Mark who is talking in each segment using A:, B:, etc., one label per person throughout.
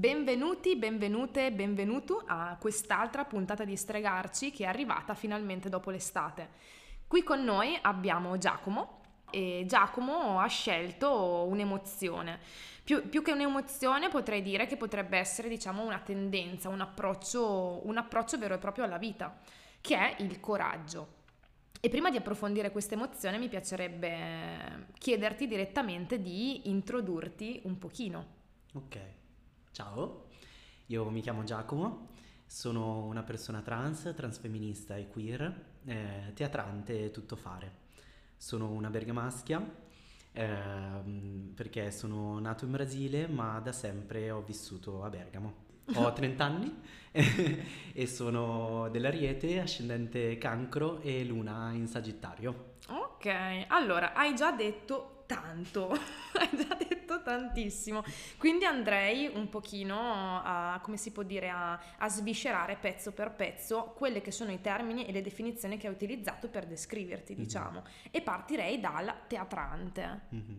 A: Benvenuti, benvenute, benvenuto a quest'altra puntata di Stregarci che è arrivata finalmente dopo l'estate. Qui con noi abbiamo Giacomo e Giacomo ha scelto un'emozione. Più, più, che un'emozione potrei dire che potrebbe essere diciamo una tendenza, un approccio, un approccio vero e proprio alla vita, che è il coraggio. E prima di approfondire questa emozione mi piacerebbe chiederti direttamente di introdurti un pochino.
B: Ok, ciao, io mi chiamo Giacomo, sono una persona trans, transfemminista e queer, eh, teatrante e tuttofare. Sono una bergamaschia eh, perché sono nato in Brasile ma da sempre ho vissuto a Bergamo. Ho 30 anni e sono dell'Ariete, ascendente cancro e luna in Sagittario.
A: Ok, allora hai già detto tanto, hai già detto tantissimo, quindi andrei un pochino a, come si può dire, a, a sviscerare pezzo per pezzo quelli che sono i termini e le definizioni che hai utilizzato per descriverti, mm-hmm. diciamo, e partirei dal teatrante.
B: Mm-hmm.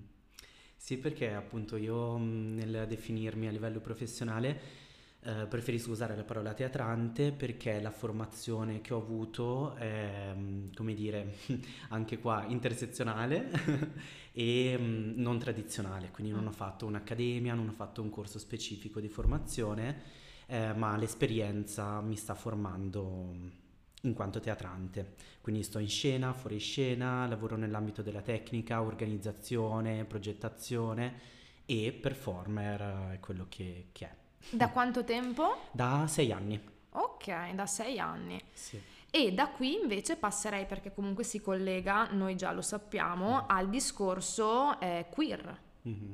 B: Sì, perché appunto io nel definirmi a livello professionale eh, preferisco usare la parola teatrante perché la formazione che ho avuto è, mm, come dire, anche qua intersezionale e mm, non tradizionale, quindi non ho fatto un'accademia, non ho fatto un corso specifico di formazione, eh, ma l'esperienza mi sta formando in quanto teatrante. Quindi sto in scena, fuori scena, lavoro nell'ambito della tecnica, organizzazione, progettazione e performer è quello che, che è.
A: Da quanto tempo?
B: Da sei anni.
A: Ok, da sei anni.
B: Sì.
A: E da qui invece passerei, perché comunque si collega, noi già lo sappiamo, mm. al discorso eh, queer.
B: Mm-hmm.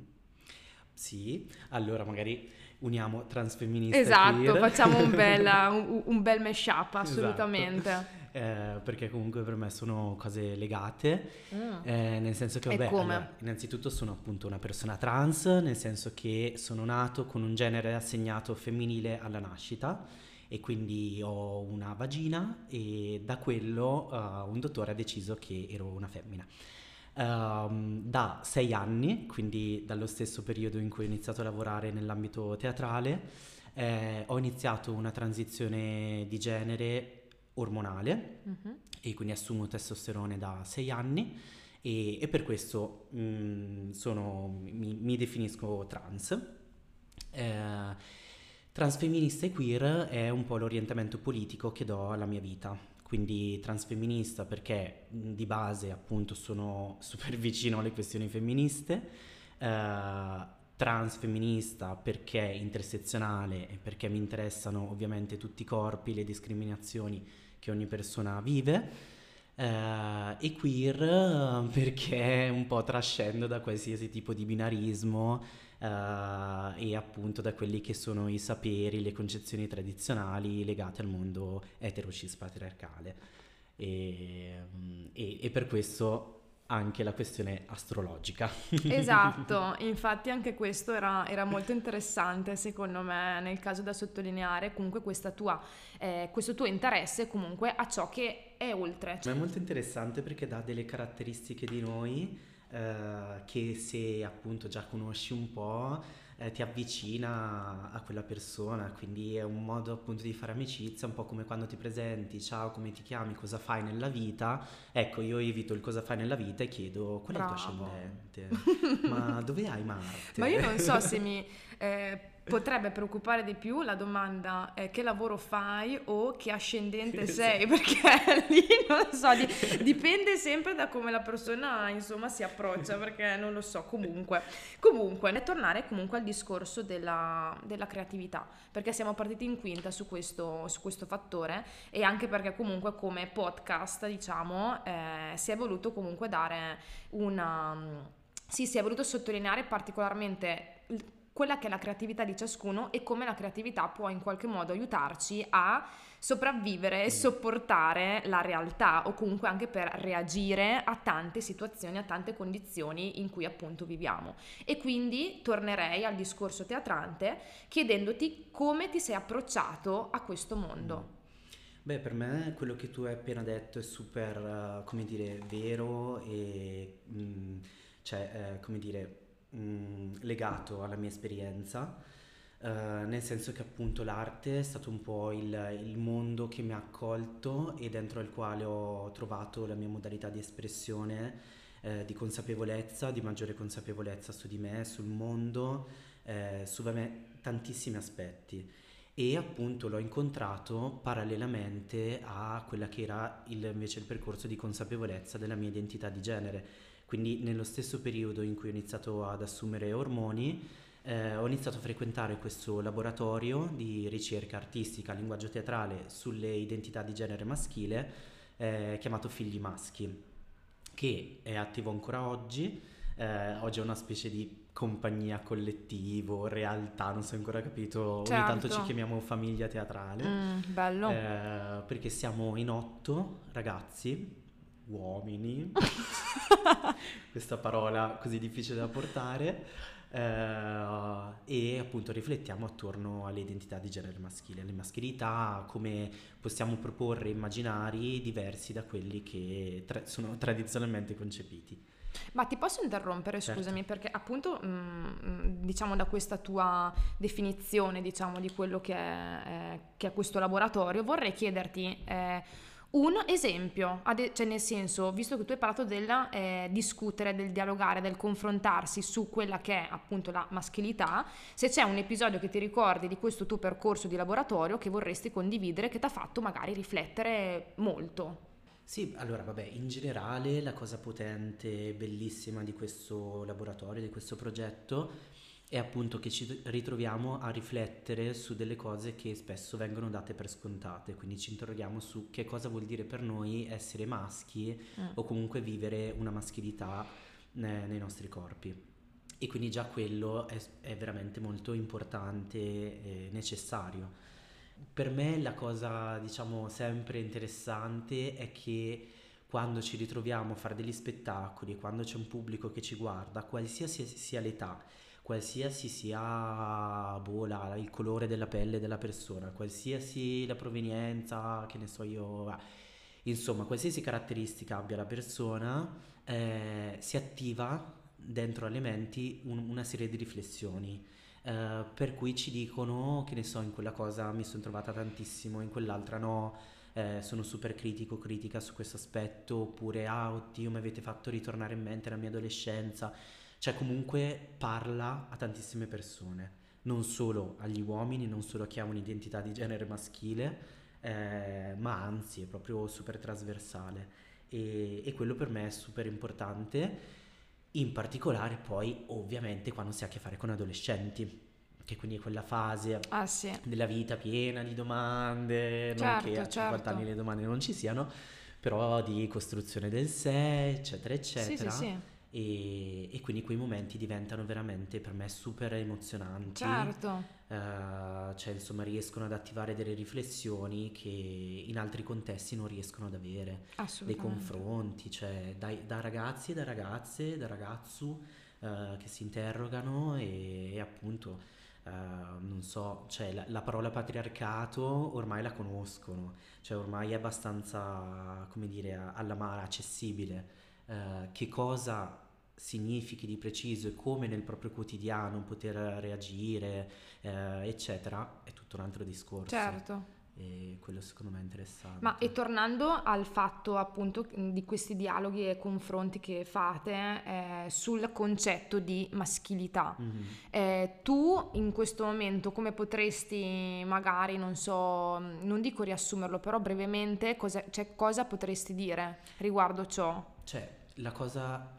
B: Sì, allora magari uniamo transfemminista
A: esatto,
B: e queer.
A: facciamo un bel, un, un bel mashup, assolutamente.
B: Esatto. Eh, perché comunque per me sono cose legate, mm. eh, nel senso che vabbè, allora, innanzitutto sono appunto una persona trans, nel senso che sono nato con un genere assegnato femminile alla nascita e quindi ho una vagina e da quello uh, un dottore ha deciso che ero una femmina. Um, da sei anni, quindi dallo stesso periodo in cui ho iniziato a lavorare nell'ambito teatrale, eh, ho iniziato una transizione di genere ormonale uh-huh. e quindi assumo testosterone da sei anni e, e per questo mh, mm, sono, mi, mi, definisco trans. Eh, transfemminista e queer è un po' l'orientamento politico che do alla mia vita quindi transfemminista perché di base appunto sono super vicino alle questioni femministe, eh, transfemminista perché intersezionale e perché mi interessano ovviamente tutti i corpi, le discriminazioni che ogni persona vive. Uh, e queer perché un po' trascendo da qualsiasi tipo di binarismo uh, e appunto da quelli che sono i saperi, le concezioni tradizionali legate al mondo eterocis patriarcale. E, e, e per questo anche la questione astrologica.
A: Esatto, infatti anche questo era, era, molto interessante secondo me nel caso da sottolineare comunque tua, eh, questo tuo interesse comunque a ciò che è oltre.
B: Ma è molto interessante perché dà delle caratteristiche di noi eh, che se appunto già conosci un po' eh, ti avvicina a quella persona, quindi è un modo appunto di fare amicizia, un po' come quando ti presenti, ciao come ti chiami, cosa fai nella vita, ecco io evito il cosa fai nella vita e chiedo qual è Bravo. il tuo ascendente, ma dove hai Marte?
A: Ma io non so se mi... Eh, potrebbe preoccupare di più la domanda è che lavoro fai o che ascendente esatto. sei, perché lì non so, di, dipende sempre da come la persona insomma si approccia, perché non lo so, comunque. Comunque, tornare comunque al discorso della, della creatività, perché siamo partiti in quinta su questo, su questo fattore e anche perché comunque come podcast, diciamo, eh, si è voluto comunque dare una... Sì, si è voluto sottolineare particolarmente quella che è la creatività di ciascuno e come la creatività può in qualche modo aiutarci a sopravvivere e sopportare la realtà o comunque anche per reagire a tante situazioni, a tante condizioni in cui appunto viviamo. E quindi tornerei al discorso teatrante chiedendoti come ti sei approcciato a questo mondo.
B: Beh, per me quello che tu hai appena detto è super, uh, come dire, vero e, mm, cioè, uh, come dire, mm, legato alla mia esperienza. Uh, nel senso che appunto l'arte è stato un po' il, il, mondo che mi ha accolto e dentro al quale ho trovato la mia modalità di espressione, eh, di consapevolezza, di maggiore consapevolezza su di me, sul mondo, eh, su me, tantissimi aspetti. E appunto l'ho incontrato parallelamente a quella che era il, invece il percorso di consapevolezza della mia identità di genere. Quindi nello stesso periodo in cui ho iniziato ad assumere ormoni, eh, ho iniziato a frequentare questo laboratorio di ricerca artistica, linguaggio teatrale sulle identità di genere maschile eh, chiamato Figli Maschi, che è attivo ancora oggi. Eh, oggi è una specie di compagnia collettivo, realtà, non so ancora capito, certo. ogni tanto ci certo. chiamiamo famiglia teatrale.
A: Mm, bello.
B: Eh, perché siamo in otto ragazzi, uomini, questa parola così difficile da portare, Uh, e appunto riflettiamo attorno alle identità di genere maschile, alle maschilità, come possiamo proporre immaginari diversi da quelli che tra- sono tradizionalmente concepiti.
A: Ma ti posso interrompere, certo. scusami, perché appunto mh, mm, diciamo da questa tua definizione diciamo di quello che è, eh, che è questo laboratorio, vorrei chiederti eh, un esempio, cioè nel senso, visto che tu hai parlato del eh, discutere, del dialogare, del confrontarsi su quella che è appunto la maschilità, se c'è un episodio che ti ricordi di questo tuo percorso di laboratorio che vorresti condividere, che ti ha fatto magari riflettere molto.
B: Sì, allora vabbè, in generale la cosa potente, bellissima di questo laboratorio, di questo progetto, è appunto che ci ritroviamo a riflettere su delle cose che spesso vengono date per scontate, quindi ci interroghiamo su che cosa vuol dire per noi essere maschi mm. o comunque vivere una maschilità ne, nei nostri corpi. E quindi già quello è, è veramente molto importante e necessario. Per me la cosa, diciamo, sempre interessante è che quando ci ritroviamo a fare degli spettacoli, quando c'è un pubblico che ci guarda, qualsiasi sia l'età, qualsiasi sia boh, la, il colore della pelle della persona, qualsiasi la provenienza, che ne so io, insomma, qualsiasi caratteristica abbia la persona, eh, si attiva dentro alle menti un, una serie di riflessioni. Eh, per cui ci dicono che ne so, in quella cosa mi sono trovata tantissimo, in quell'altra no, eh, sono super critico, critica su questo aspetto, oppure ah oddio mi avete fatto ritornare in mente la mia adolescenza cioè comunque parla a tantissime persone, non solo agli uomini, non solo a chi ha un'identità di genere maschile, eh, ma anzi è proprio super trasversale e, e quello per me è super importante, in particolare poi ovviamente quando si ha a che fare con adolescenti che quindi è quella fase
A: ah, sì.
B: della vita piena di domande,
A: certo,
B: non che a 50
A: certo.
B: anni le domande non ci siano, però di costruzione del sé, eccetera, eccetera.
A: Sì, sì, sì.
B: E, e, quindi quei momenti diventano veramente per me super emozionanti.
A: Certo.
B: Uh, cioè, insomma, riescono ad attivare delle riflessioni che in altri contesti non riescono ad avere. Dei confronti, cioè dai, da ragazzi e da ragazze, da ragazzu uh, che si interrogano e, e appunto. Uh, non so, cioè la, la, parola patriarcato ormai la conoscono, cioè ormai è abbastanza, come dire, alla mano accessibile. Uh, che cosa significhi di preciso e come nel proprio quotidiano poter reagire, eh, eccetera, è tutto un altro discorso.
A: Certo.
B: E quello secondo me è interessante.
A: Ma e tornando al fatto appunto di questi dialoghi e confronti che fate eh, sul concetto di maschilità, mm-hmm. eh, tu in questo momento come potresti magari, non so, non dico riassumerlo, però brevemente cosa, cioè, cosa potresti dire riguardo ciò?
B: Cioè, la cosa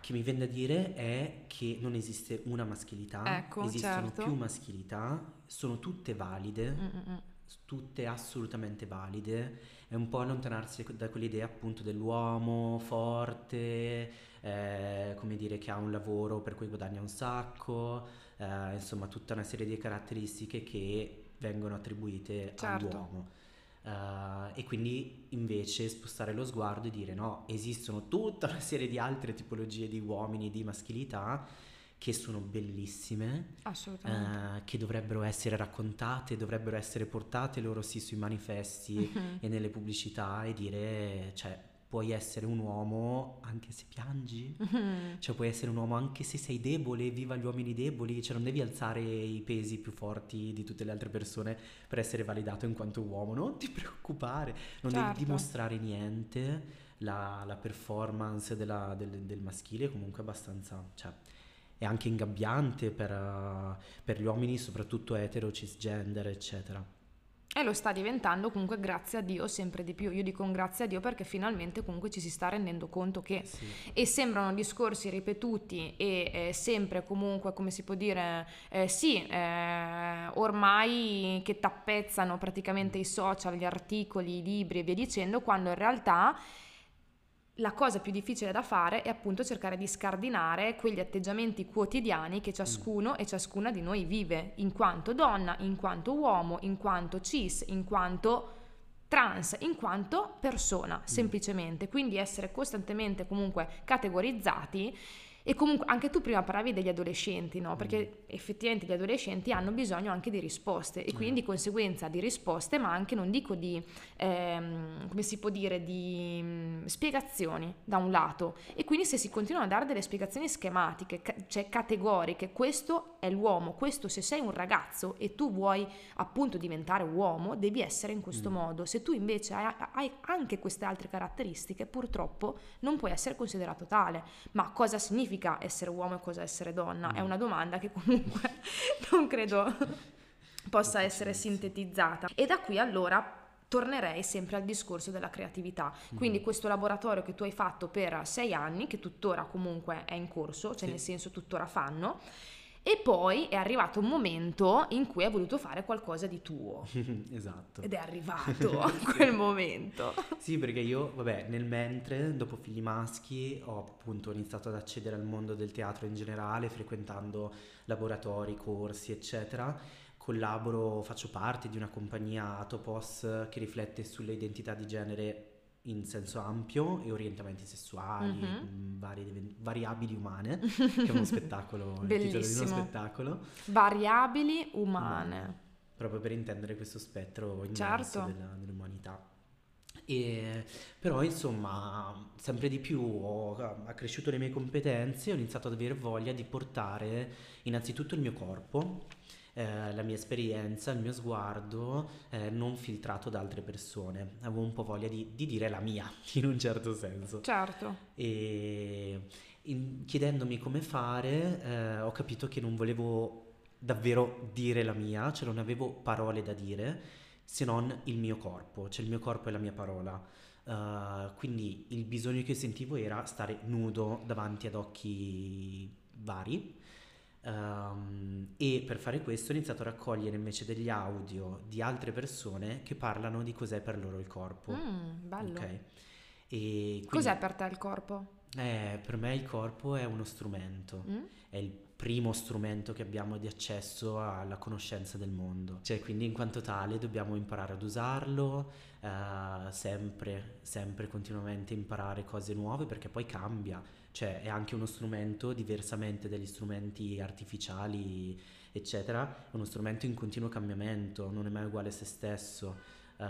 B: che mi viene da dire è che non esiste una maschilità,
A: ecco,
B: esistono
A: certo.
B: più maschilità, sono tutte valide, Mm-mm. tutte assolutamente valide, è un po' allontanarsi da quell'idea appunto dell'uomo forte, eh, come dire che ha un lavoro per cui guadagna un sacco, eh, insomma tutta una serie di caratteristiche che vengono attribuite certo. all'uomo. Uh, e quindi invece spostare lo sguardo e dire no, esistono tutta una serie di altre tipologie di uomini di maschilità che sono bellissime,
A: uh,
B: che dovrebbero essere raccontate, dovrebbero essere portate loro sì sui manifesti mm-hmm. e nelle pubblicità e dire, cioè, puoi essere un uomo anche se piangi, mm-hmm. cioè puoi essere un uomo anche se sei debole, viva gli uomini deboli, cioè non devi alzare i pesi più forti di tutte le altre persone per essere validato in quanto uomo, non ti preoccupare, non certo. devi dimostrare niente, la, la performance della, del, del, maschile è comunque abbastanza, cioè è anche ingabbiante per, per gli uomini, soprattutto etero, cisgender, eccetera.
A: E lo sta diventando comunque grazie a Dio sempre di più. Io dico grazie a Dio perché finalmente comunque ci si sta rendendo conto che sì. e sembrano discorsi ripetuti e eh, sempre comunque come si può dire eh, sì eh, ormai che tappezzano praticamente i social, gli articoli, i libri e via dicendo quando in realtà la cosa più difficile da fare è appunto cercare di scardinare quegli atteggiamenti quotidiani che ciascuno e ciascuna di noi vive, in quanto donna, in quanto uomo, in quanto cis, in quanto trans, in quanto persona, mm. semplicemente. Quindi essere costantemente comunque categorizzati e comunque anche tu prima parlavi degli adolescenti, no? Perché mm. Effettivamente gli adolescenti hanno bisogno anche di risposte e quindi di conseguenza di risposte, ma anche non dico di, ehm, come si può dire, di mh, mm, spiegazioni da un lato. E quindi se si continuano a dare delle spiegazioni schematiche, ca- cioè categoriche, questo è l'uomo, questo se sei un ragazzo e tu vuoi appunto diventare uomo, devi essere in questo mm. modo. Se tu invece hai, hai anche queste altre caratteristiche, purtroppo non puoi essere considerato tale. Ma cosa significa? essere uomo e cosa essere donna? È mm. una domanda che comunque non credo possa essere sintetizzata. E da qui allora tornerei sempre al discorso della creatività. Quindi mm. questo laboratorio che tu hai fatto per sei anni, che tuttora comunque è in corso, cioè sì. nel senso tuttora fanno, e poi è arrivato un momento in cui hai voluto fare qualcosa di tuo.
B: esatto.
A: Ed è arrivato quel momento.
B: Sì, perché io, vabbè, nel mentre, dopo figli maschi, ho appunto iniziato ad accedere al mondo del teatro in generale, frequentando laboratori, corsi, eccetera. Collaboro, faccio parte di una compagnia Atopos che riflette sulle identità di genere in senso ampio e orientamenti sessuali, mm-hmm. vari, variabili umane, che è uno spettacolo, il titolo di uno spettacolo.
A: Variabili umane. Mm.
B: Proprio per intendere questo spettro certo. della, dell'umanità. E, però insomma sempre di più ho accresciuto le mie competenze e ho iniziato ad avere voglia di portare innanzitutto il mio corpo eh, la mia esperienza, il mio sguardo eh, non filtrato da altre persone. Avevo un po' voglia di, di dire la mia, in un certo senso.
A: Certo.
B: E in, chiedendomi come fare, eh, ho capito che non volevo davvero dire la mia, cioè non avevo parole da dire se non il mio corpo, cioè il mio corpo è la mia parola. Uh, quindi il bisogno che sentivo era stare nudo davanti ad occhi vari Um, e per fare questo ho iniziato a raccogliere invece degli audio di altre persone che parlano di cos'è per loro il corpo.
A: Mm, bello. Okay. Quindi, cos'è per te il corpo?
B: Eh, per me il corpo è uno strumento, mm? è il primo strumento che abbiamo di accesso alla conoscenza del mondo. Cioè, quindi in quanto tale dobbiamo imparare ad usarlo, uh, sempre, sempre continuamente imparare cose nuove perché poi cambia cioè è anche uno strumento diversamente dagli strumenti artificiali, eccetera, è uno strumento in continuo cambiamento, non è mai uguale a se stesso, uh,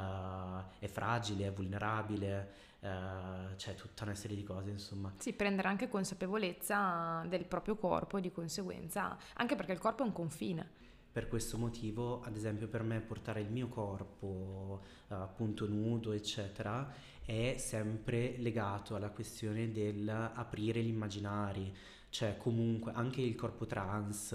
B: è fragile, è vulnerabile, uh, c'è tutta una serie di cose, insomma.
A: Sì, prendere anche consapevolezza del proprio corpo e di conseguenza, anche perché il corpo è un confine.
B: Per questo motivo, ad esempio, per me portare il mio corpo uh, appunto nudo, eccetera, è sempre legato alla questione del aprire gli immaginari, cioè comunque anche il corpo trans,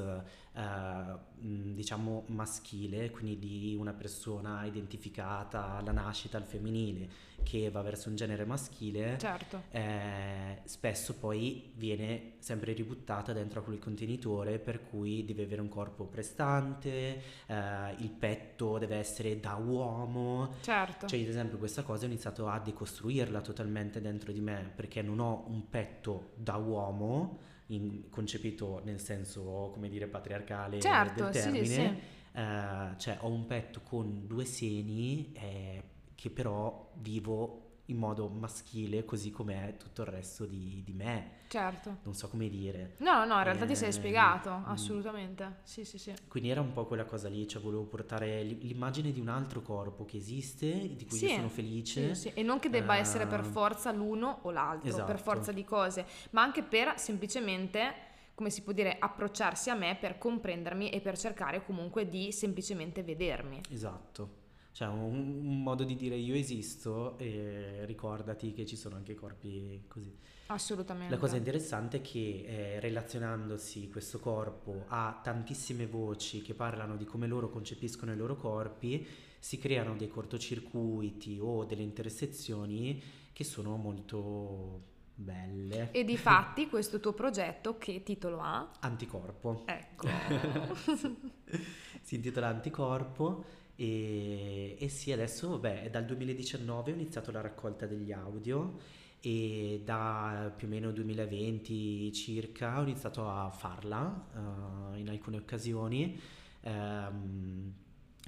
B: eh, diciamo maschile, quindi di una persona identificata alla nascita al femminile che va verso un genere maschile,
A: certo.
B: eh, spesso poi viene sempre ributtata dentro a quel contenitore per cui deve avere un corpo prestante, eh, il petto deve essere da uomo.
A: Certo.
B: Cioè, ad esempio, questa cosa ho iniziato a decostruirla totalmente dentro di me perché non ho un petto da uomo in, concepito nel senso, come dire, patriarcale certo, del termine. Sì, sì. Uh, cioè ho un petto con due seni eh, che però vivo in modo maschile così come tutto il resto di, di, me.
A: Certo.
B: Non so come dire.
A: No, no, in realtà eh, ti sei eh, spiegato, mm. assolutamente. Sì, sì, sì.
B: Quindi era un po' quella cosa lì, cioè volevo portare l'immagine di un altro corpo che esiste, di cui sì, sono felice.
A: Sì, sì. E non che debba uh, essere per forza l'uno o l'altro, esatto. per forza di cose, ma anche per semplicemente come si può dire, approcciarsi a me per comprendermi e per cercare comunque di semplicemente vedermi.
B: Esatto. Cioè un, un, modo di dire io esisto e ricordati che ci sono anche corpi così.
A: Assolutamente.
B: La cosa interessante è che eh, relazionandosi questo corpo a tantissime voci che parlano di come loro concepiscono i loro corpi, si creano dei cortocircuiti o delle intersezioni che sono molto belle.
A: E di fatti questo tuo progetto che titolo ha?
B: Anticorpo.
A: Ecco.
B: si intitola Anticorpo e, e sì, adesso vabbè, dal 2019 ho iniziato la raccolta degli audio e da più o meno 2020 circa ho iniziato a farla uh, in alcune occasioni um,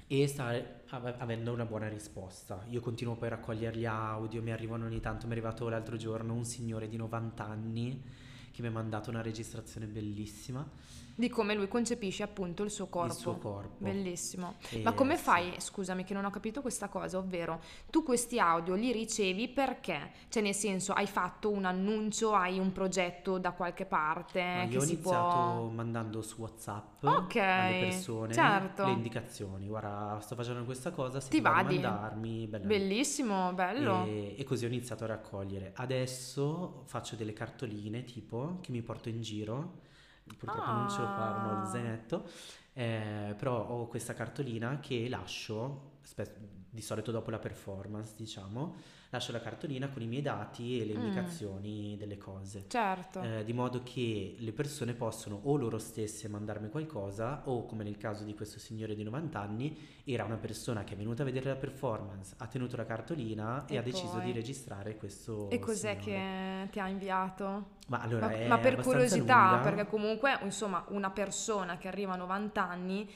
B: e sta avendo una buona risposta. Io continuo poi a raccogliere gli audio, mi arrivano ogni tanto, mi è arrivato l'altro giorno un signore di 90 anni che mi ha mandato una registrazione bellissima
A: di come lui concepisce appunto il suo corpo.
B: Il suo corpo.
A: Bellissimo. E Ma come fai, sì. scusami che non ho capito questa cosa, ovvero tu questi audio li ricevi perché? Cioè nel senso hai fatto un annuncio, hai un progetto da qualche parte? Ma
B: io ho iniziato può... mandando su WhatsApp okay, alle persone certo. le indicazioni. Guarda, sto facendo questa cosa, se ti, ti vadi mandarmi.
A: Bella. Bellissimo, bello.
B: E, e così ho iniziato a raccogliere. Adesso faccio delle cartoline tipo che mi porto in giro purtroppo ah. non ce lo fanno lo zainetto, eh, però ho questa cartolina che lascio, di solito dopo la performance diciamo, lascio la cartolina con i miei dati e le mm. indicazioni delle cose.
A: Certo.
B: Eh, di modo che le persone possono o loro stesse mandarmi qualcosa o come nel caso di questo signore di 90 anni era una persona che è venuta a vedere la performance, ha tenuto la cartolina e, e ha poi... deciso di registrare questo
A: E cos'è
B: signore.
A: che ti ha inviato?
B: Ma, allora
A: ma, ma per curiosità, lunga. perché comunque insomma una persona che arriva a 90 anni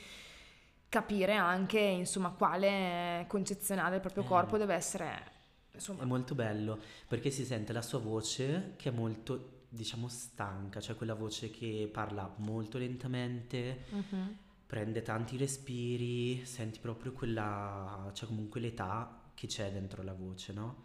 A: capire anche insomma quale concezionale del proprio eh. corpo deve essere
B: Insomma. È molto bello perché si sente la sua voce che è molto, diciamo, stanca, cioè quella voce che parla molto lentamente, uh-huh. prende tanti respiri, senti proprio quella, cioè comunque l'età che c'è dentro la voce, no?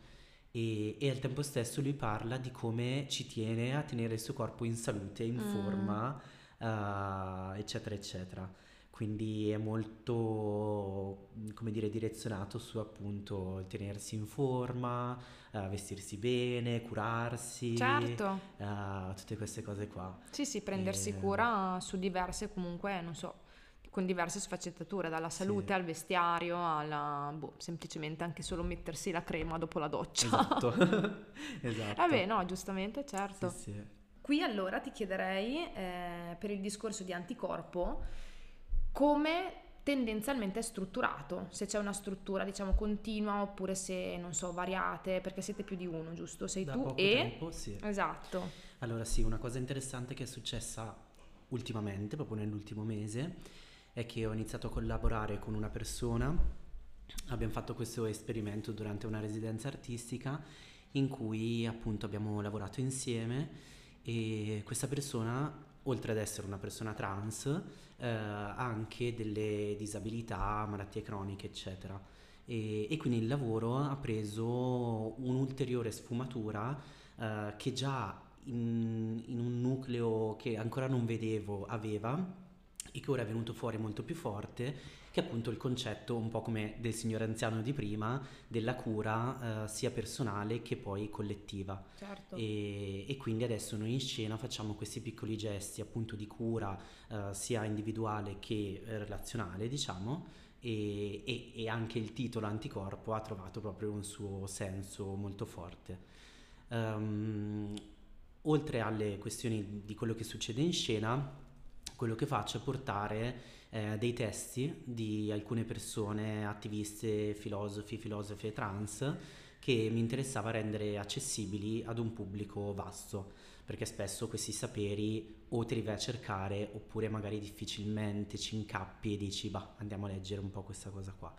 B: E, e, al tempo stesso lui parla di come ci tiene a tenere il suo corpo in salute, in mm. forma, uh, eccetera, eccetera quindi è molto, come dire, direzionato su appunto tenersi in forma, uh, vestirsi bene, curarsi,
A: certo.
B: uh, tutte queste cose qua.
A: Sì, sì, prendersi e... cura su diverse comunque, non so, con diverse sfaccettature, dalla salute sì. al vestiario, alla, boh, semplicemente anche solo mettersi la crema dopo la doccia.
B: Esatto, esatto.
A: Vabbè, no, giustamente, certo.
B: Sì, sì.
A: Qui allora ti chiederei, eh, per il discorso di anticorpo, come tendenzialmente è strutturato, se c'è una struttura diciamo continua oppure se non so variate, perché siete più di uno, giusto? Sei
B: da
A: tu
B: e tempo, sì.
A: Esatto.
B: Allora sì, una cosa interessante che è successa ultimamente, proprio nell'ultimo mese, è che ho iniziato a collaborare con una persona, abbiamo fatto questo esperimento durante una residenza artistica in cui appunto abbiamo lavorato insieme e questa persona oltre ad essere una persona trans, eh, ha anche delle disabilità, malattie croniche, eccetera. E, e quindi il lavoro ha preso un'ulteriore sfumatura eh, che già in, in un nucleo che ancora non vedevo aveva e che ora è venuto fuori molto più forte che è appunto il concetto un po' come del signore anziano di prima della cura eh, sia personale che poi collettiva
A: certo.
B: e, e, quindi adesso noi in scena facciamo questi piccoli gesti appunto di cura eh, sia individuale che relazionale diciamo e, e, e, anche il titolo anticorpo ha trovato proprio un suo senso molto forte um, oltre alle questioni di quello che succede in scena quello che faccio è portare eh, dei testi di alcune persone, attiviste, filosofi, filosofe trans, che mi interessava rendere accessibili ad un pubblico vasto, perché spesso questi saperi o te li vai a cercare oppure magari difficilmente ci incappi e dici, bah, andiamo a leggere un po' questa cosa qua.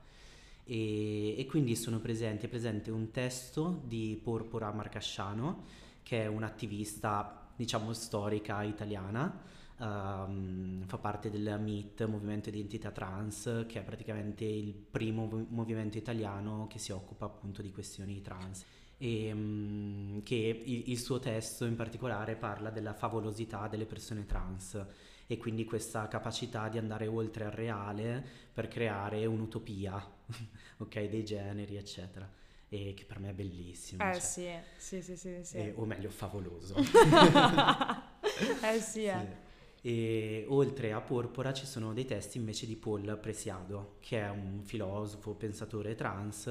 B: E, e quindi sono presenti, è presente un testo di Porpora Marcasciano, che è un'attivista, diciamo, storica italiana, Um, fa parte del MIT, Movimento Identità Trans, che è praticamente il primo movimento italiano che si occupa appunto di questioni trans. E um, che il, il, suo testo in particolare parla della favolosità delle persone trans e quindi questa capacità di andare oltre al reale per creare un'utopia, ok, dei generi, eccetera. E che per me è bellissimo.
A: Eh cioè. sì, sì, sì, sì, sì.
B: E, o meglio, favoloso.
A: eh sì, eh.
B: E oltre a Porpora ci sono dei testi invece di Paul Presiado, che è un filosofo, pensatore trans,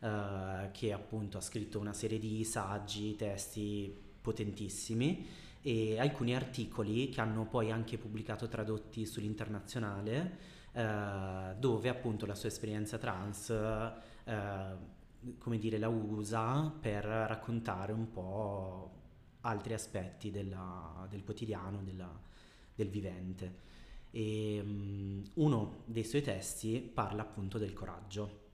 B: eh, che appunto ha scritto una serie di saggi, testi potentissimi e alcuni articoli che hanno poi anche pubblicato tradotti sull'internazionale eh, dove appunto la sua esperienza trans eh, come dire la usa per raccontare un po' altri aspetti della, del quotidiano della, del vivente e um, uno dei suoi testi parla appunto del coraggio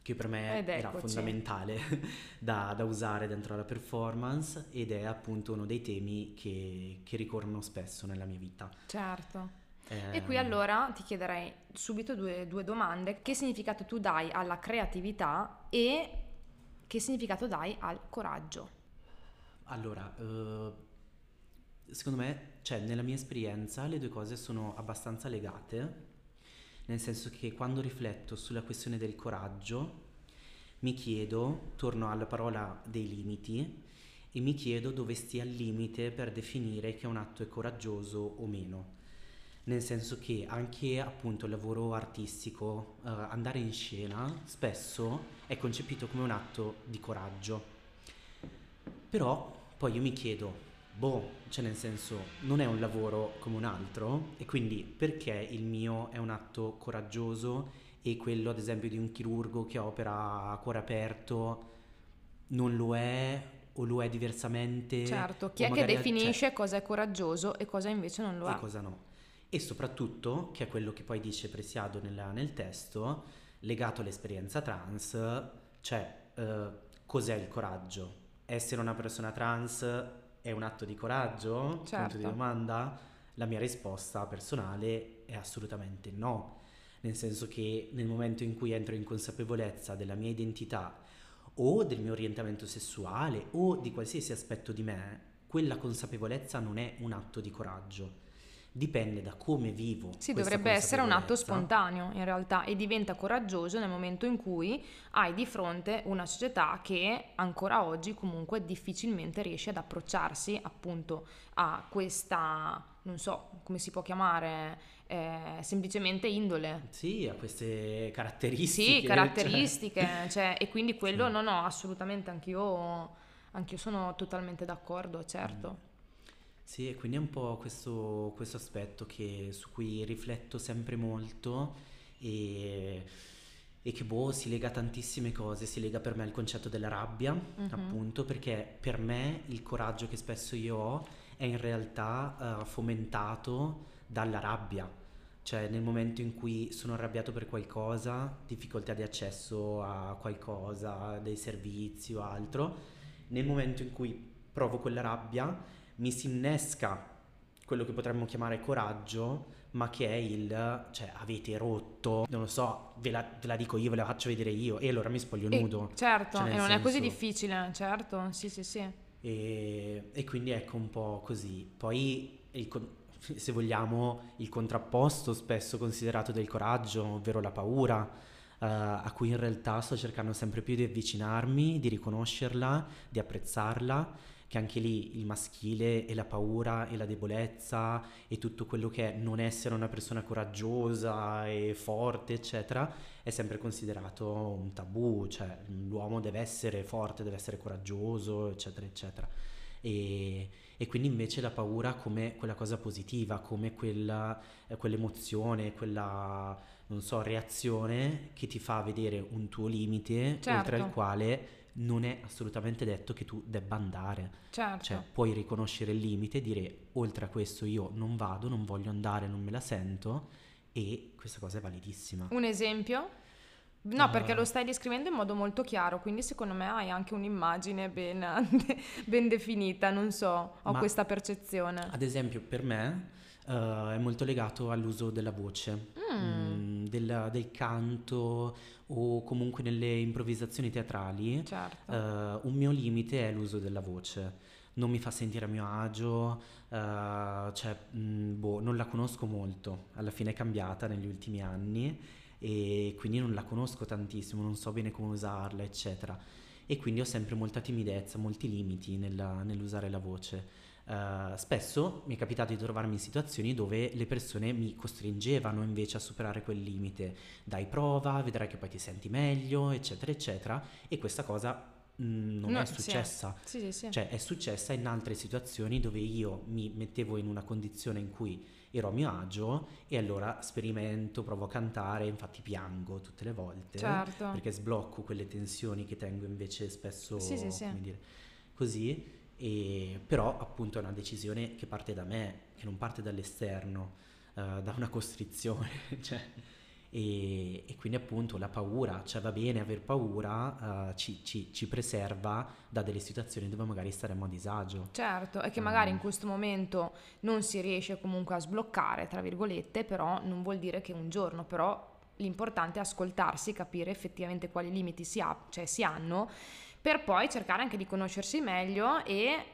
B: che per me era fondamentale da, da, usare dentro la performance ed è appunto uno dei temi che, che ricorrono spesso nella mia vita.
A: Certo. Eh... E qui allora ti chiederei subito due, due domande. Che significato tu dai alla creatività e che significato dai al coraggio?
B: Allora, uh, secondo me, cioè nella mia esperienza le due cose sono abbastanza legate nel senso che quando rifletto sulla questione del coraggio mi chiedo, torno alla parola dei limiti, e mi chiedo dove stia il limite per definire che un atto è coraggioso o meno. Nel senso che anche appunto il lavoro artistico, uh, andare in scena, spesso è concepito come un atto di coraggio. Però poi io mi chiedo, boh, cioè nel senso non è un lavoro come un altro e quindi perché il mio è un atto coraggioso e quello ad esempio di un chirurgo che opera a cuore aperto non lo è o lo è diversamente.
A: Certo, chi è che definisce cioè, cosa è coraggioso e cosa invece non lo
B: è.
A: E
B: cosa no. E soprattutto, che è quello che poi dice Presiado nel, nel testo, legato all'esperienza trans, cioè eh, cos'è il coraggio? Essere una persona trans è un atto di coraggio? Certo. Di domanda. La mia risposta personale è assolutamente no, nel senso che nel momento in cui entro in consapevolezza della mia identità o del mio orientamento sessuale o di qualsiasi aspetto di me, quella consapevolezza non è un atto di coraggio dipende da come vivo.
A: Sì, dovrebbe essere un atto spontaneo in realtà e diventa coraggioso nel momento in cui hai di fronte una società che ancora oggi comunque difficilmente riesce ad approcciarsi appunto a questa, non so come si può chiamare, eh, semplicemente indole.
B: Sì, a queste caratteristiche.
A: Sì, caratteristiche, cioè... Cioè, e quindi quello sì. no, no, assolutamente anch'io, anch'io sono totalmente d'accordo, certo. Mm.
B: Sì, e quindi è un po' questo, questo aspetto che, su cui rifletto sempre molto e, e, che boh, si lega a tantissime cose, si lega per me al concetto della rabbia, mm-hmm. appunto, perché per me il coraggio che spesso io ho è in realtà uh, fomentato dalla rabbia. Cioè nel momento in cui sono arrabbiato per qualcosa, difficoltà di accesso a qualcosa, dei servizi o altro, nel momento in cui provo quella rabbia, mi si innesca quello che potremmo chiamare coraggio, ma che è il, cioè avete rotto, non lo so, ve la, ve la dico io, ve la faccio vedere io e allora mi spoglio
A: e,
B: nudo.
A: Certo, cioè, e non senso... è così difficile, certo, sì sì sì.
B: E, e quindi ecco un po' così. Poi, il, se vogliamo, il contrapposto spesso considerato del coraggio, ovvero la paura, uh, a cui in realtà sto cercando sempre più di avvicinarmi, di riconoscerla, di apprezzarla che anche lì il maschile e la paura e la debolezza e tutto quello che è non essere una persona coraggiosa e forte, eccetera, è sempre considerato un tabù, cioè l'uomo deve essere forte, deve essere coraggioso, eccetera, eccetera. E, e quindi invece la paura come quella cosa positiva, come quella, eh, quell'emozione, quella, non so, reazione che ti fa vedere un tuo limite certo. oltre il quale non è assolutamente detto che tu debba andare.
A: Certo.
B: Cioè, puoi riconoscere il limite e dire oltre a questo io non vado, non voglio andare, non me la sento e questa cosa è validissima.
A: Un esempio? No, uh, perché lo stai descrivendo in modo molto chiaro, quindi secondo me hai anche un'immagine ben, ben definita, non so, ho questa percezione.
B: Ad esempio, per me uh, è molto legato all'uso della voce, mm. Mm, del, del, canto o comunque nelle improvvisazioni teatrali.
A: Certo.
B: Uh, un mio limite è l'uso della voce. Non mi fa sentire a mio agio, uh, cioè, mh, mm, boh, non la conosco molto, alla fine è cambiata negli ultimi anni e quindi non la conosco tantissimo, non so bene come usarla, eccetera. E quindi ho sempre molta timidezza, molti limiti nella, nell'usare la voce. Uh, spesso mi è capitato di trovarmi in situazioni dove le persone mi costringevano invece a superare quel limite. Dai prova, vedrai che poi ti senti meglio, eccetera, eccetera. E questa cosa mm, non no, è successa.
A: Sì, sì, sì.
B: Cioè è successa in altre situazioni dove io mi mettevo in una condizione in cui ero a mio agio e allora sperimento, provo a cantare, infatti piango tutte le volte
A: certo.
B: perché sblocco quelle tensioni che tengo invece spesso
A: sì.
B: Dire, così e, però appunto è una decisione che parte da me, che non parte dall'esterno, uh, da una costrizione. cioè, e, e, quindi appunto la paura, cioè va bene aver paura, uh, ci, ci, ci, preserva da delle situazioni dove magari staremo a disagio.
A: Certo, e che magari in questo momento non si riesce comunque a sbloccare, tra virgolette, però non vuol dire che un giorno, però l'importante è ascoltarsi, capire effettivamente quali limiti si, ha, cioè si hanno per poi cercare anche di conoscersi meglio e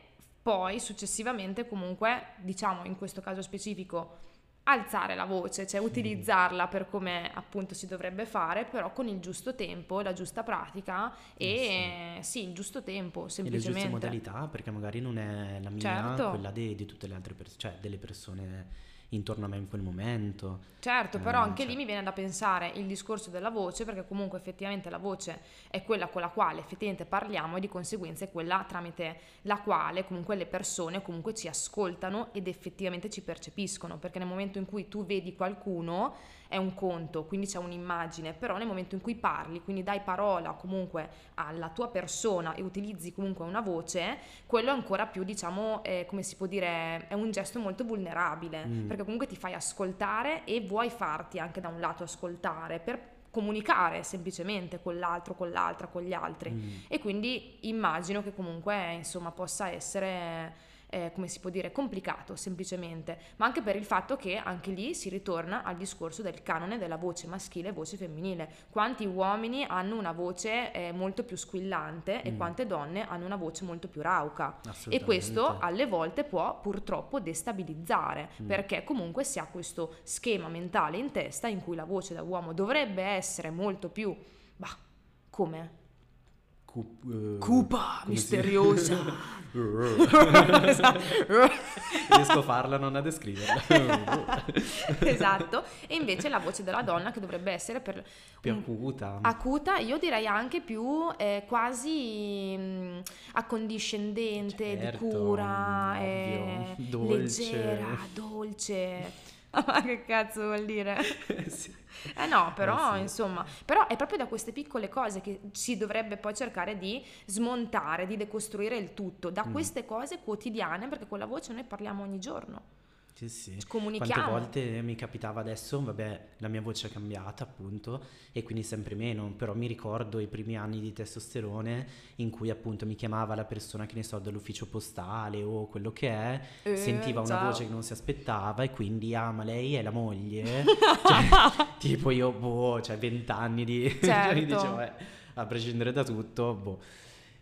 A: poi successivamente comunque, diciamo in questo caso specifico, alzare la voce, cioè utilizzarla per come appunto si dovrebbe fare, però con il giusto tempo, la giusta pratica e eh sì. sì. il giusto tempo, semplicemente.
B: E le giuste modalità, perché magari non è la mia, certo. quella di, di tutte le altre persone, cioè delle persone intorno a me in quel momento.
A: Certo, però eh, anche cioè... lì mi viene da pensare il discorso della voce, perché comunque effettivamente la voce è quella con la quale effettivamente parliamo e di conseguenza è quella tramite la quale comunque le persone comunque ci ascoltano ed effettivamente ci percepiscono, perché nel momento in cui tu vedi qualcuno è un conto, quindi c'è un'immagine, però nel momento in cui parli, quindi dai parola comunque alla tua persona e utilizzi comunque una voce, quello è ancora più, diciamo, eh, come si può dire, è un gesto molto vulnerabile, mm. perché comunque ti fai ascoltare e vuoi farti anche da un lato ascoltare per comunicare semplicemente con l'altro, con l'altra, con gli altri. Mm. E quindi immagino che comunque, insomma, possa essere eh, come si può dire, complicato semplicemente, ma anche per il fatto che anche lì si ritorna al discorso del canone della voce maschile e voce femminile. Quanti uomini hanno una voce eh, molto più squillante mm. e quante donne hanno una voce molto più rauca. E questo alle volte può purtroppo destabilizzare, mm. perché comunque si ha questo schema mentale in testa in cui la voce da uomo dovrebbe essere molto più... Bah, come?
B: Cup, uh,
A: Cupa, misteriosa.
B: esatto. Riesco a farla, non a descriverla.
A: esatto. E invece la voce della donna che dovrebbe essere per...
B: Più acuta.
A: Acuta, io direi anche più eh, quasi mh, mm, accondiscendente, certo, di cura, eh, leggera, dolce. Ma che cazzo vuol dire? sì. Eh no, però eh sì. insomma, però è proprio da queste piccole cose che si dovrebbe poi cercare di smontare, di decostruire il tutto, da mm. queste cose quotidiane, perché con la voce noi parliamo ogni giorno.
B: Sì, sì. Comunichiamo. Quante volte mi capitava adesso, vabbè, la mia voce è cambiata appunto e quindi sempre meno, però mi ricordo i primi anni di testosterone in cui appunto mi chiamava la persona che ne so dall'ufficio postale o quello che è, eh, sentiva ciao. una voce che non si aspettava e quindi ah ma lei è la moglie? cioè, tipo io boh, cioè vent'anni di...
A: Certo. cioè,
B: dicevo, eh, a prescindere da tutto, boh.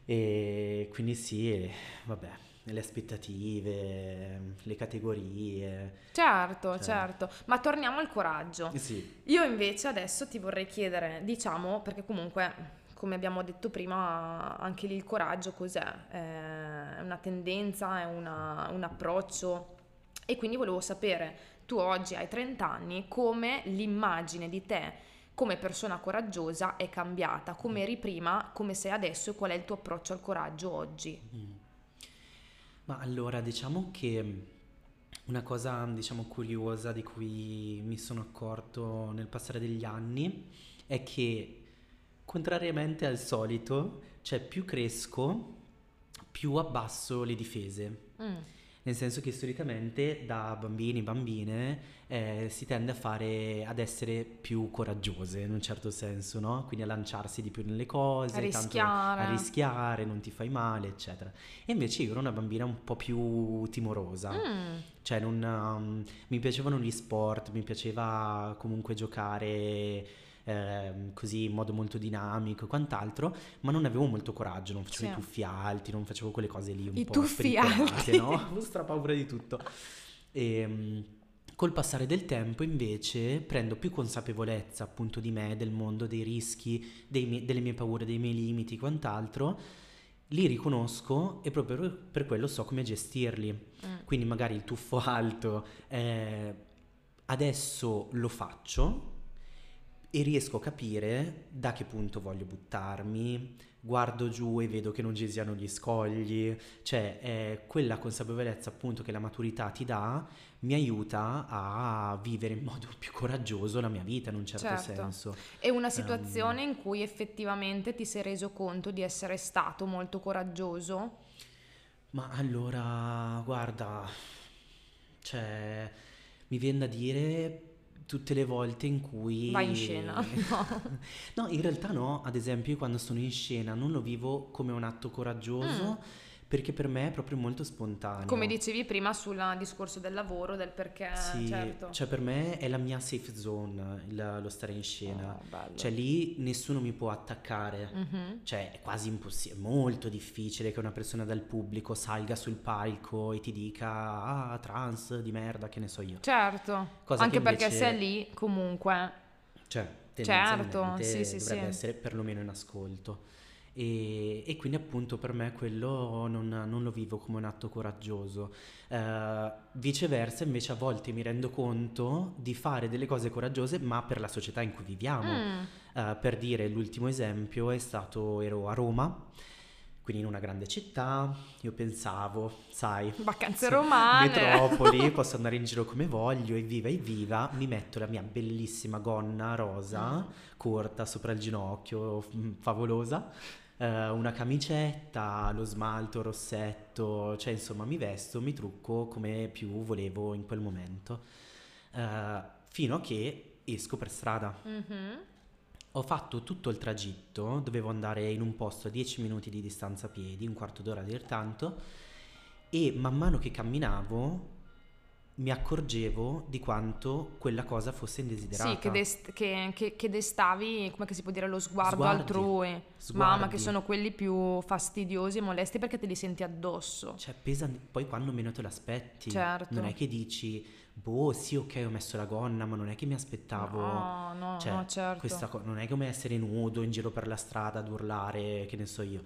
B: E quindi sì, vabbè le aspettative, le categorie.
A: Certo, cioè. certo, ma torniamo al coraggio.
B: Eh sì.
A: Io invece adesso ti vorrei chiedere, diciamo, perché comunque come abbiamo detto prima, anche lì il coraggio cos'è? È una tendenza, è una, un approccio e quindi volevo sapere, tu oggi hai 30 anni, come l'immagine di te come persona coraggiosa è cambiata, come eri prima, come sei adesso e qual è il tuo approccio al coraggio oggi? Mm.
B: Ma allora diciamo che una cosa diciamo curiosa di cui mi sono accorto nel passare degli anni è che contrariamente al solito, cioè più cresco, più abbasso le difese. Mm. Nel senso che solitamente da bambini e bambine eh, si tende a fare, ad essere più coraggiose in un certo senso, no? Quindi a lanciarsi di più nelle cose,
A: a rischiare.
B: a rischiare, non ti fai male, eccetera. E invece io ero una bambina un po' più timorosa, mm. cioè non, um, mi piacevano gli sport, mi piaceva comunque giocare eh, così in modo molto dinamico e quant'altro, ma non avevo molto coraggio, non facevo sì. i tuffi alti, non facevo quelle cose lì un
A: I
B: po'
A: tuffi alti,
B: no? Avevo stra paura di tutto. E, ehm, col passare del tempo invece prendo più consapevolezza appunto di me, del mondo, dei rischi, dei mie, delle mie paure, dei miei limiti, quant'altro, li riconosco e proprio per quello so come gestirli. Mm. Quindi magari il tuffo alto eh, adesso lo faccio e riesco a capire da che punto voglio buttarmi, guardo giù e vedo che non ci siano gli scogli, cioè eh, quella consapevolezza appunto che la maturità ti dà mi aiuta a vivere in modo più coraggioso la mia vita in un certo, certo. senso.
A: È una ehm, situazione um, in cui effettivamente ti sei reso conto di essere stato molto coraggioso?
B: Ma allora, guarda, cioè, mi viene da dire tutte le volte in cui...
A: Vai in scena. No.
B: no, in realtà no, ad esempio quando sono in scena non lo vivo come un atto coraggioso. Mm perché per me è proprio molto spontaneo.
A: Come dicevi prima sul discorso del lavoro, del perché,
B: sì,
A: certo.
B: cioè per me è la mia safe zone il, lo stare in scena. Oh, cioè lì nessuno mi può attaccare. Mm-hmm. Cioè è quasi impossibile, è molto difficile che una persona dal pubblico salga sul palco e ti dica ah, trans di merda, che ne so io.
A: Certo. Cosa Anche perché invece... se lì comunque
B: Cioè,
A: certo, sì, sì,
B: dovrebbe
A: sì.
B: essere perlomeno in ascolto. E, e, quindi appunto per me quello non, non, lo vivo come un atto coraggioso. Uh, viceversa invece a volte mi rendo conto di fare delle cose coraggiose ma per la società in cui viviamo. Mm. Uh, per dire l'ultimo esempio è stato, ero a Roma quindi in una grande città, io pensavo, sai,
A: vacanze romane,
B: metropoli, posso andare in giro come voglio, evviva, evviva, mi metto la mia bellissima gonna rosa, mm. corta sopra il ginocchio, favolosa, eh, una camicetta, lo smalto, rossetto, cioè insomma mi vesto, mi trucco come più volevo in quel momento, eh, fino a che esco per strada. Mm-hmm. Ho fatto tutto il tragitto, dovevo andare in un posto a 10 minuti di distanza a piedi, un quarto d'ora a dir tanto, e man mano che camminavo mi accorgevo di quanto quella cosa fosse indesiderata.
A: Sì, che, dest- che, che, che destavi, come si può dire, lo sguardo Sguardi, altrui. Sguardi. Mamma, che sono quelli più fastidiosi e molesti perché te li senti addosso.
B: Cioè, pesa, poi quando meno te l'aspetti.
A: Certo.
B: Non è che dici, boh, sì, ok, ho messo la gonna, ma non è che mi aspettavo...
A: No, no, cioè, no certo.
B: Questa co- non è come essere nudo in giro per la strada ad urlare, che ne so io.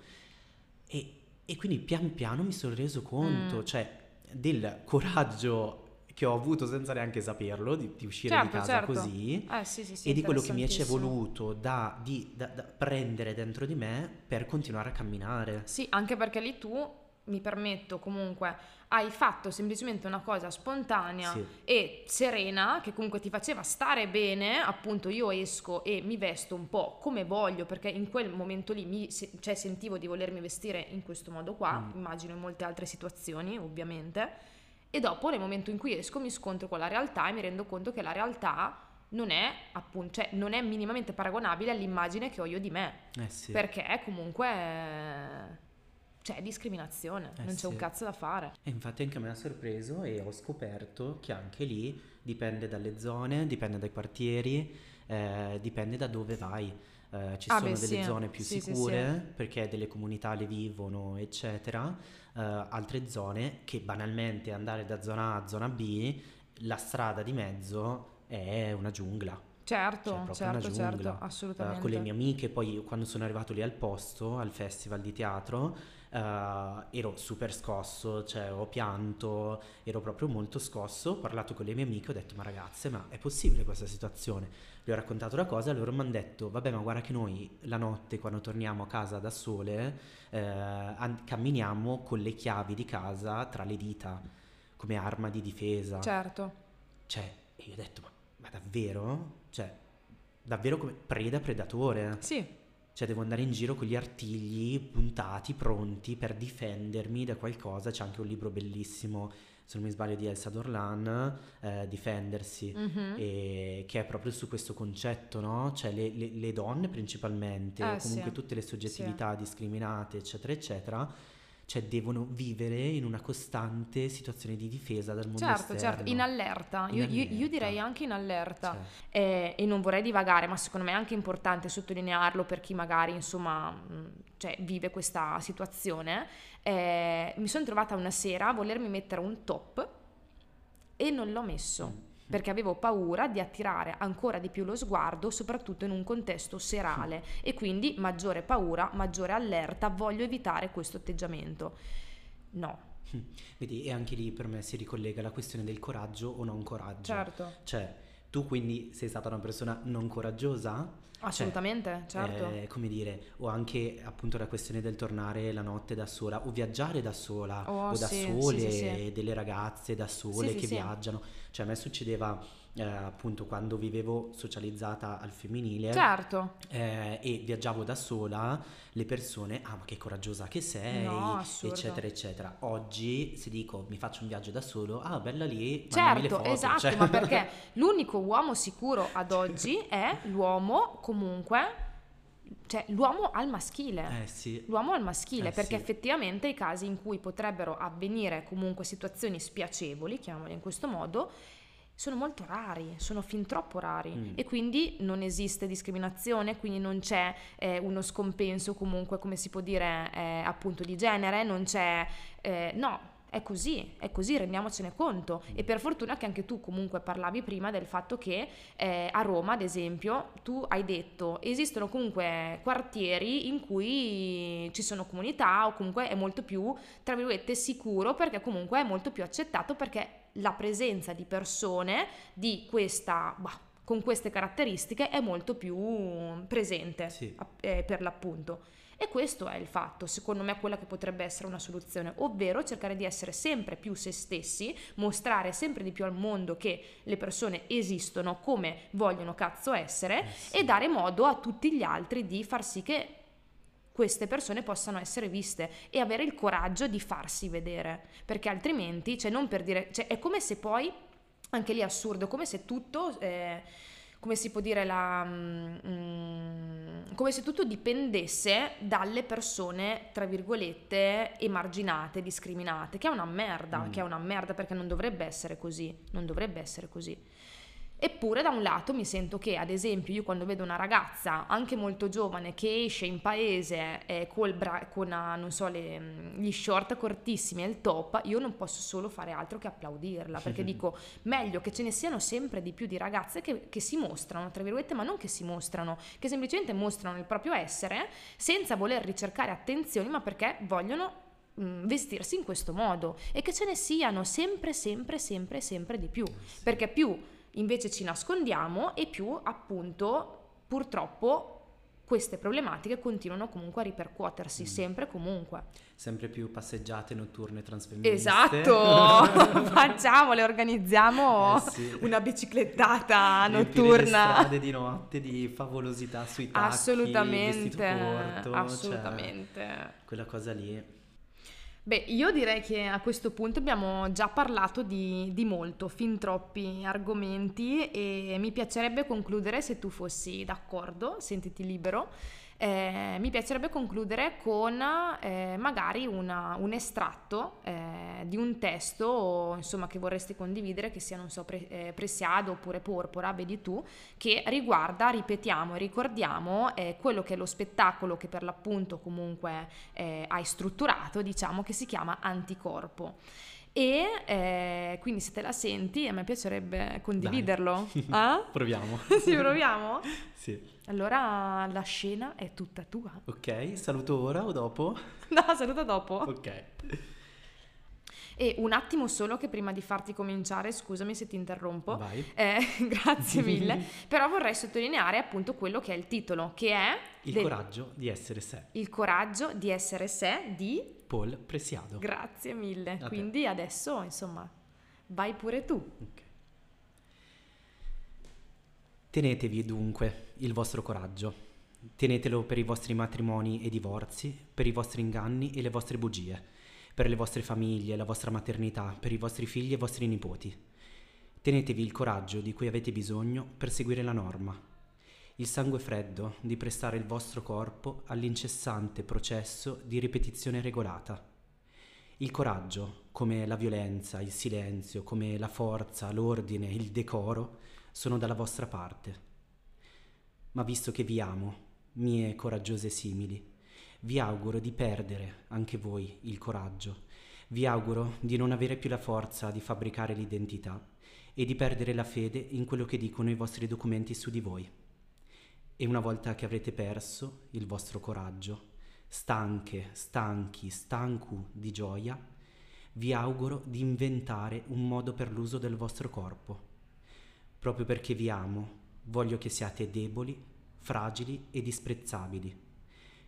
B: E, e quindi pian piano mi sono reso conto, mm. cioè, del coraggio che ho avuto senza neanche saperlo, di, di uscire
A: certo,
B: di casa
A: certo.
B: così,
A: eh, sì, sì, sì,
B: e di quello che mi è voluto da, di, da, da prendere dentro di me per continuare a camminare.
A: Sì, anche perché lì tu mi permetto comunque, hai fatto semplicemente una cosa spontanea sì. e serena che comunque ti faceva stare bene, appunto io esco e mi vesto un po' come voglio perché in quel momento lì mi, cioè, sentivo di volermi vestire in questo modo qua, mm. immagino in molte altre situazioni ovviamente e dopo nel momento in cui esco mi scontro con la realtà e mi rendo conto che la realtà non è appunto, cioè non è minimamente paragonabile all'immagine che ho io di me.
B: Eh sì.
A: Perché comunque c'è discriminazione, eh non c'è un cazzo da fare.
B: E infatti anche a me ha sorpreso e ho scoperto che anche lì dipende dalle zone, dipende dai quartieri, eh, dipende da dove vai. Eh, ci ah sono beh, delle sì. zone più sì, sicure sì, perché delle comunità le vivono, eccetera uh, altre zone che banalmente andare da zona A a zona B, la strada di mezzo è una giungla.
A: Certo, cioè, certo, certo, assolutamente.
B: Uh, con le mie amiche, poi quando sono arrivato lì al posto, al festival di teatro, uh, ero super scosso, cioè ho pianto, ero proprio molto scosso, ho parlato con le mie amiche, ho detto ma ragazze, ma è possibile questa situazione? Le ho raccontato la cosa e loro mi hanno detto, vabbè ma guarda che noi la notte quando torniamo a casa da sole eh, an- camminiamo con le chiavi di casa tra le dita come arma di difesa.
A: Certo.
B: Cioè, io ho detto, ma, ma davvero? Cioè, davvero come preda predatore?
A: Sì.
B: Cioè devo andare in giro con gli artigli puntati, pronti per difendermi da qualcosa. C'è anche un libro bellissimo, se non mi sbaglio, di Elsa Dorlan, eh, Difendersi, mm-hmm. e, che è proprio su questo concetto, no? Cioè le, le, le donne principalmente, eh, comunque sì. tutte le soggettività sì. discriminate, eccetera, eccetera cioè devono vivere in una costante situazione di difesa dal mondo
A: certo,
B: esterno.
A: Certo, in allerta. In io, allerta. io, direi anche in allerta. Certo. Eh, e non vorrei divagare, ma secondo me è anche importante sottolinearlo per chi magari, insomma, cioè, vive questa situazione. Eh, mi sono trovata una sera a volermi mettere un top e non l'ho messo. Mm perché avevo paura di attirare ancora di più lo sguardo, soprattutto in un contesto serale e quindi maggiore paura, maggiore allerta, voglio evitare questo atteggiamento. No.
B: Vedi, e anche lì per me si ricollega la questione del coraggio o non coraggio.
A: Certo.
B: Cioè, tu quindi sei stata una persona non coraggiosa?
A: Assolutamente, cioè, certo.
B: Eh, come dire, o anche appunto la questione del tornare la notte da sola o viaggiare da sola oh, o da sì, sole, sì, sì, delle ragazze da sole che viaggiano. Cioè a me succedeva eh, appunto quando vivevo socializzata al femminile
A: certo.
B: eh, e viaggiavo da sola, le persone, ah ma che coraggiosa che sei, no, eccetera eccetera. Oggi se dico mi faccio un viaggio da solo, ah bella lì,
A: certo,
B: foto,
A: esatto, cioè. ma perché l'unico uomo sicuro ad oggi è l'uomo comunque cioè l'uomo al maschile.
B: Eh sì.
A: L'uomo al maschile, eh perché sì. effettivamente i casi in cui potrebbero avvenire comunque situazioni spiacevoli, chiamiamole in questo modo, sono molto rari, sono fin troppo rari mm. e quindi non esiste discriminazione, quindi non c'è eh, uno scompenso comunque, come si può dire, eh, appunto di genere, non c'è... Eh, no, è così, è così, rendiamocene conto. E per fortuna che anche tu comunque parlavi prima del fatto che eh, a Roma, ad esempio, tu hai detto esistono comunque quartieri in cui ci sono comunità o comunque è molto più, tra virgolette, sicuro perché comunque è molto più accettato perché la presenza di persone di questa, bah, con queste caratteristiche è molto più presente
B: sì.
A: eh, per l'appunto. E questo è il fatto, secondo me, quella che potrebbe essere una soluzione, ovvero cercare di essere sempre più se stessi, mostrare sempre di più al mondo che le persone esistono come vogliono cazzo essere eh sì. e dare modo a tutti gli altri di far sì che queste persone possano essere viste e avere il coraggio di farsi vedere, perché altrimenti, cioè non per dire, cioè è come se poi, anche lì è assurdo, come se tutto... Eh, come si può dire, la, mm, come se tutto dipendesse dalle persone, tra virgolette, emarginate, discriminate, che è una merda, mm. che è una merda perché non dovrebbe essere così, non dovrebbe essere così. Eppure da un lato mi sento che, ad esempio, io quando vedo una ragazza anche molto giovane che esce in paese eh, bra- con uh, non so, le, mm, gli short cortissimi e il top, io non posso solo fare altro che applaudirla, perché dico meglio che ce ne siano sempre di più di ragazze che, che si mostrano, tra virgolette, ma non che si mostrano, che semplicemente mostrano il proprio essere senza voler ricercare attenzioni, ma perché vogliono mm, vestirsi in questo modo e che ce ne siano sempre, sempre, sempre, sempre di più, perché più invece ci nascondiamo e più appunto purtroppo queste problematiche continuano comunque a ripercuotersi mm. sempre comunque.
B: Sempre più passeggiate notturne transfemministe.
A: Esatto, facciamole, organizziamo eh sì. una biciclettata notturna. Le
B: strade di notte di favolosità sui tacchi,
A: assolutamente,
B: corto,
A: cioè assolutamente.
B: Cioè, quella cosa lì
A: Beh, io direi che a questo punto abbiamo già parlato di, di, molto, fin troppi argomenti e mi piacerebbe concludere se tu fossi d'accordo, sentiti libero eh, mi piacerebbe concludere con eh, magari una, un estratto eh, di un testo insomma, che vorresti condividere, che sia, non so, pre, eh, Presiado oppure Porpora, vedi tu, che riguarda, ripetiamo e ricordiamo eh, quello che è lo spettacolo che per l'appunto comunque eh, hai strutturato, diciamo, che si chiama Anticorpo. E eh, quindi se te la senti, a me piacerebbe condividerlo.
B: Ah? proviamo.
A: sì, proviamo?
B: sì.
A: Allora la scena è tutta tua.
B: Ok, saluto ora o dopo?
A: No, saluto dopo.
B: Ok.
A: E un attimo solo che prima di farti cominciare, scusami se ti interrompo,
B: Vai.
A: Eh, grazie mille, però vorrei sottolineare appunto quello che è il titolo, che è...
B: Il del... coraggio di essere sé.
A: Il coraggio di essere sé di...
B: Paul Presiado.
A: Grazie mille. A Quindi te. adesso, insomma, vai pure tu. Ok.
B: Tenetevi dunque il vostro coraggio, Tenetelo per i vostri matrimoni e divorzi, per i vostri inganni e le vostre bugie, per le vostre famiglie, la vostra maternità, per i vostri figli e i vostri nipoti. Tenetevi il coraggio di cui avete bisogno per seguire la norma. Il sangue freddo di prestare il vostro corpo all'incessante processo di ripetizione regolata. Il coraggio, come la violenza, il silenzio, come la forza, l'ordine, il decoro, sono dalla vostra parte. Ma visto che vi amo, mie coraggiose simili, vi auguro di perdere anche voi il coraggio, vi auguro di non avere più la forza di fabbricare l'identità e di perdere la fede in quello che dicono i vostri documenti su di voi. E una volta che avrete perso il vostro coraggio, stanche, stanchi, stancu di gioia, vi auguro di inventare un modo per l'uso del vostro corpo. Proprio perché vi amo, voglio che siate deboli, fragili e disprezzabili,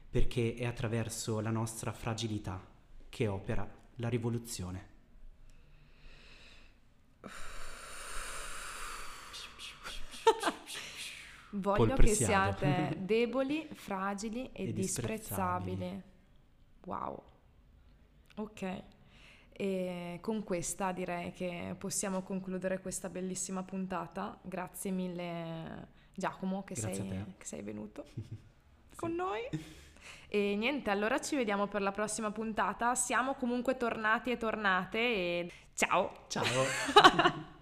B: perché è attraverso la nostra fragilità che opera la rivoluzione.
A: Voglio che siate deboli, fragili e, e disprezzabili. disprezzabili. Wow. Ok. E con questa direi che possiamo concludere questa bellissima puntata. Grazie mille Giacomo che, sei, che sei, venuto sì. con noi. E niente, allora ci vediamo per la prossima puntata. Siamo comunque tornati e tornate e ciao.
B: Ciao.